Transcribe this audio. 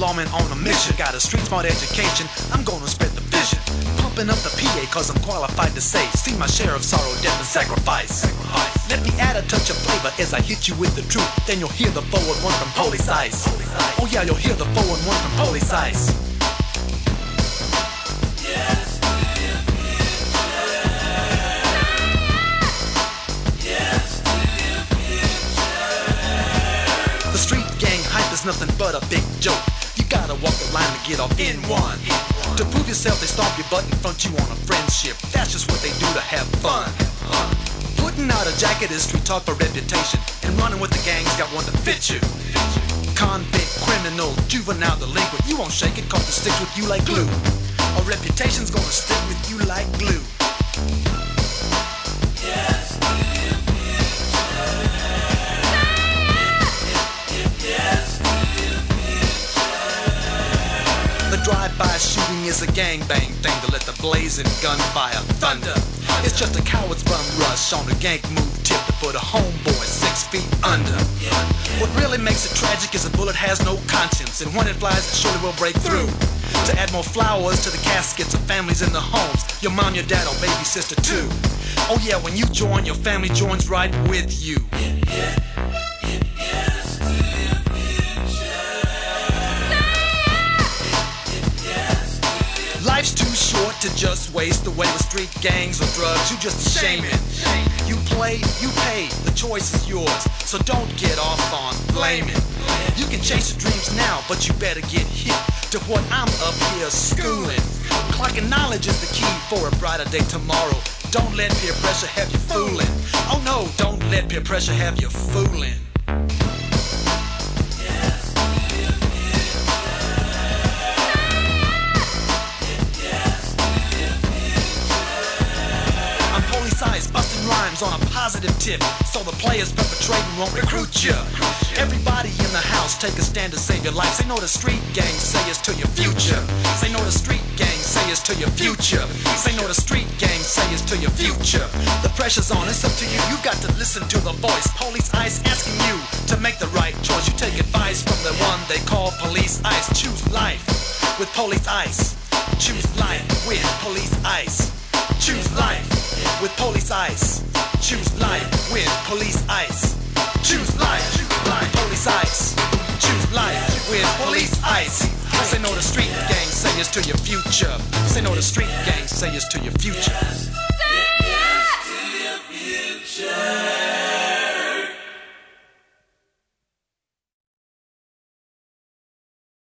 lawman on a mission. Got a street smart education, I'm gonna spread the vision. Pumping up the PA cause I'm qualified to say, see my share of sorrow, death, and sacrifice. Let me add a touch of flavor as I hit you with the truth. Then you'll hear the forward one from Police Ice. Oh yeah, you'll hear the forward one from Police Ice. The street gang hype is nothing but a big joke. Line to get off in one. To prove yourself, they stomp your butt and front you on a friendship. That's just what they do to have fun. Putting out a jacket is street talk for reputation. And running with the gang's got one to fit you. Convict, criminal, juvenile delinquent. You won't shake it cause it sticks with you like glue. A reputation's gonna stick with you like glue. Shooting is a gangbang thing to let the blazing gunfire thunder. It's just a coward's bum rush on a gank move tip to put a homeboy six feet under. What really makes it tragic is a bullet has no conscience, and when it flies, it surely will break through. To add more flowers to the caskets of families in the homes, your mom, your dad, or baby sister too. Oh yeah, when you join, your family joins right with you. To just waste away with street gangs or drugs. You just shame it. You play, you pay. The choice is yours. So don't get off on blaming. You can chase your dreams now, but you better get hit to what I'm up here schooling. Clocking knowledge is the key for a brighter day tomorrow. Don't let peer pressure have you fooling. Oh no, don't let peer pressure have you fooling. Police Ice, busting rhymes on a positive tip. So the players perpetrating won't recruit you. Everybody in the house, take a stand to save your life. Say no to street gangs, say yes to your future. Say no to street gangs, say yes to your future. Say no to street gangs, say yes to your future. The pressure's on, it's up to you. You got to listen to the voice. Police ice asking you to make the right choice. You take advice from the one they call police ice. Choose life with police ice. Choose life with police ice. Choose life with police ice, Choose life with police ice. Choose life, police ice. Choose life with police ice. Say no to street gang, say yes to your future. Say no to street gang, say yes to your future. Say yes to your future.